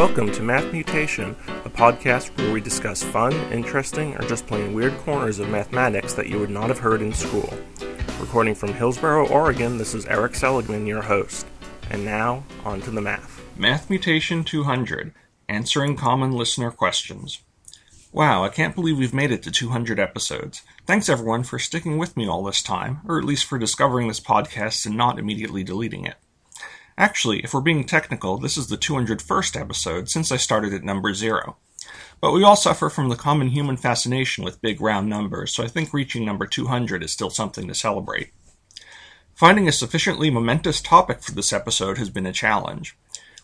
Welcome to Math Mutation, a podcast where we discuss fun, interesting, or just plain weird corners of mathematics that you would not have heard in school. Recording from Hillsboro, Oregon, this is Erik Seligman, your host. And now, on to the math. Math Mutation 200 Answering Common Listener Questions. Wow, I can't believe we've made it to 200 episodes. Thanks everyone for sticking with me all this time, or at least for discovering this podcast and not immediately deleting it. Actually, if we're being technical, this is the 201st episode since I started at number zero. But we all suffer from the common human fascination with big round numbers, so I think reaching number 200 is still something to celebrate. Finding a sufficiently momentous topic for this episode has been a challenge.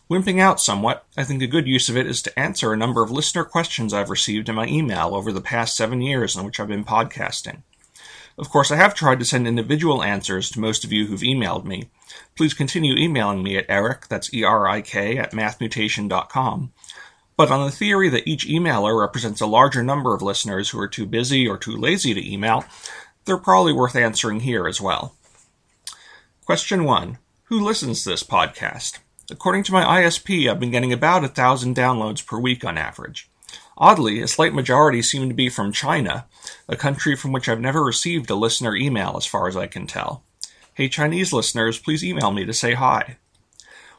Wimping out somewhat, I think a good use of it is to answer a number of listener questions I've received in my email over the past seven years in which I've been podcasting. Of course, I have tried to send individual answers to most of you who've emailed me. Please continue emailing me at erik, that's E-R-I-K, at mathmutation.com. But on the theory that each emailer represents a larger number of listeners who are too busy or too lazy to email, they're probably worth answering here as well. Question 1. Who listens to this podcast? According to my ISP, I've been getting about a thousand downloads per week on average. Oddly, a slight majority seem to be from China, a country from which I've never received a listener email as far as I can tell. Hey Chinese listeners, please email me to say hi.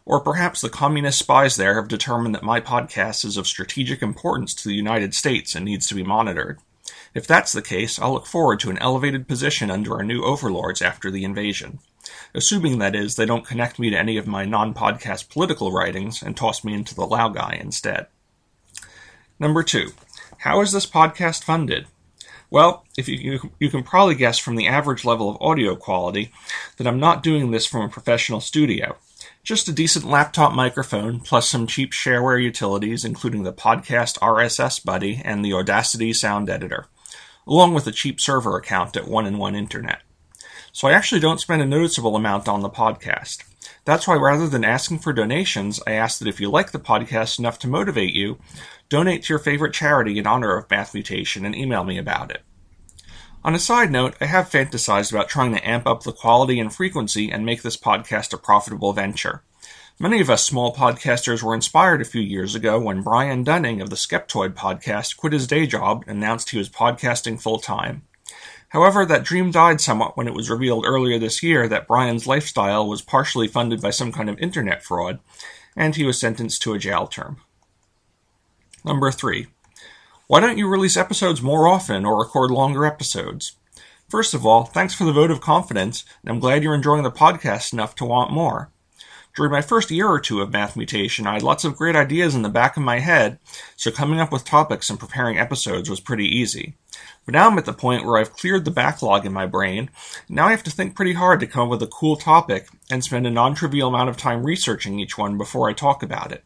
Or perhaps the communist spies there have determined that my podcast is of strategic importance to the United States and needs to be monitored. If that's the case, I'll look forward to an elevated position under our new overlords after the invasion. Assuming, that is, they don't connect me to any of my non podcast political writings and toss me into the laogai instead. Number two, how is this podcast funded? Well, if you, you, you can probably guess from the average level of audio quality that I'm not doing this from a professional studio. Just a decent laptop microphone plus some cheap shareware utilities, including the podcast RSS Buddy and the Audacity sound editor, along with a cheap server account at One and One Internet. So I actually don't spend a noticeable amount on the podcast. That's why rather than asking for donations, I ask that if you like the podcast enough to motivate you, donate to your favorite charity in honor of Math Mutation and email me about it. On a side note, I have fantasized about trying to amp up the quality and frequency and make this podcast a profitable venture. Many of us small podcasters were inspired a few years ago when Brian Dunning of the Skeptoid podcast quit his day job and announced he was podcasting full time. However, that dream died somewhat when it was revealed earlier this year that Brian's lifestyle was partially funded by some kind of internet fraud, and he was sentenced to a jail term. Number 3. Why don't you release episodes more often or record longer episodes? First of all, thanks for the vote of confidence, and I'm glad you're enjoying the podcast enough to want more. During my first year or two of Math Mutation, I had lots of great ideas in the back of my head, so coming up with topics and preparing episodes was pretty easy. But now I'm at the point where I've cleared the backlog in my brain. Now I have to think pretty hard to come up with a cool topic and spend a non trivial amount of time researching each one before I talk about it.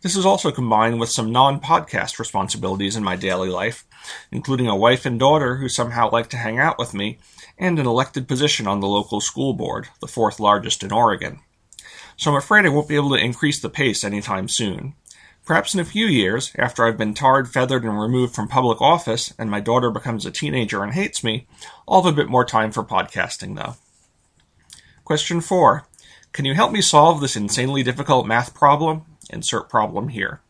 This is also combined with some non podcast responsibilities in my daily life, including a wife and daughter who somehow like to hang out with me, and an elected position on the local school board, the fourth largest in Oregon. So I'm afraid I won't be able to increase the pace anytime soon. Perhaps in a few years, after I've been tarred, feathered, and removed from public office, and my daughter becomes a teenager and hates me, I'll have a bit more time for podcasting, though. Question 4. Can you help me solve this insanely difficult math problem? Insert problem here.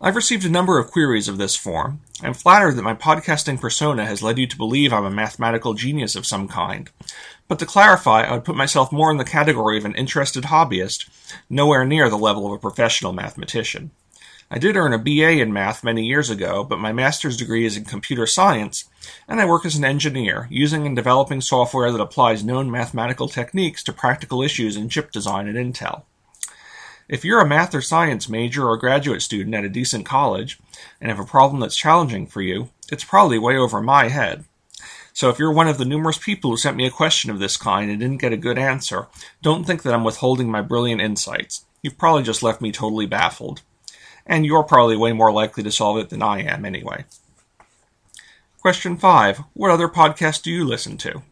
I've received a number of queries of this form. I'm flattered that my podcasting persona has led you to believe I'm a mathematical genius of some kind. But to clarify, I would put myself more in the category of an interested hobbyist, nowhere near the level of a professional mathematician. I did earn a BA in math many years ago, but my master's degree is in computer science, and I work as an engineer, using and developing software that applies known mathematical techniques to practical issues in chip design at Intel. If you're a math or science major or graduate student at a decent college and have a problem that's challenging for you, it's probably way over my head. So if you're one of the numerous people who sent me a question of this kind and didn't get a good answer, don't think that I'm withholding my brilliant insights. You've probably just left me totally baffled. And you're probably way more likely to solve it than I am anyway. Question 5. What other podcasts do you listen to?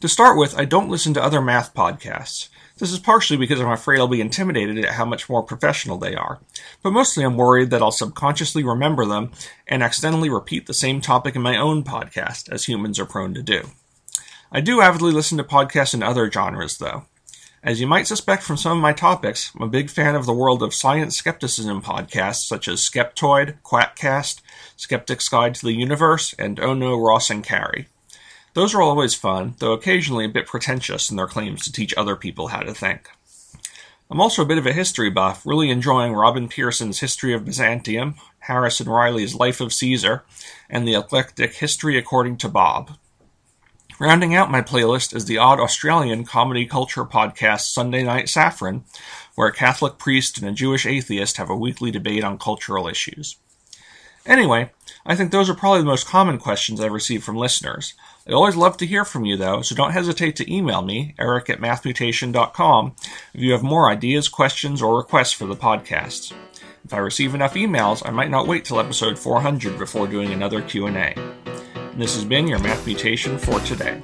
To start with, I don't listen to other math podcasts. This is partially because I'm afraid I'll be intimidated at how much more professional they are, but mostly I'm worried that I'll subconsciously remember them and accidentally repeat the same topic in my own podcast, as humans are prone to do. I do avidly listen to podcasts in other genres, though. As you might suspect from some of my topics, I'm a big fan of the world of science skepticism podcasts such as Skeptoid, Quackcast, Skeptic's Guide to the Universe, and Oh No, Ross and Carrie. Those are always fun, though occasionally a bit pretentious in their claims to teach other people how to think. I'm also a bit of a history buff, really enjoying Robin Pierson's History of Byzantium, Harrison Riley's Life of Caesar, and the eclectic History According to Bob. Rounding out my playlist is the odd Australian comedy culture podcast Sunday Night Safran, where a Catholic priest and a Jewish atheist have a weekly debate on cultural issues. Anyway, I think those are probably the most common questions I've received from listeners. I always love to hear from you, though, so don't hesitate to email me, erik at mathmutation.com, if you have more ideas, questions, or requests for the podcast. If I receive enough emails, I might not wait till episode 400 before doing another Q&A. This has been your Math Mutation for today.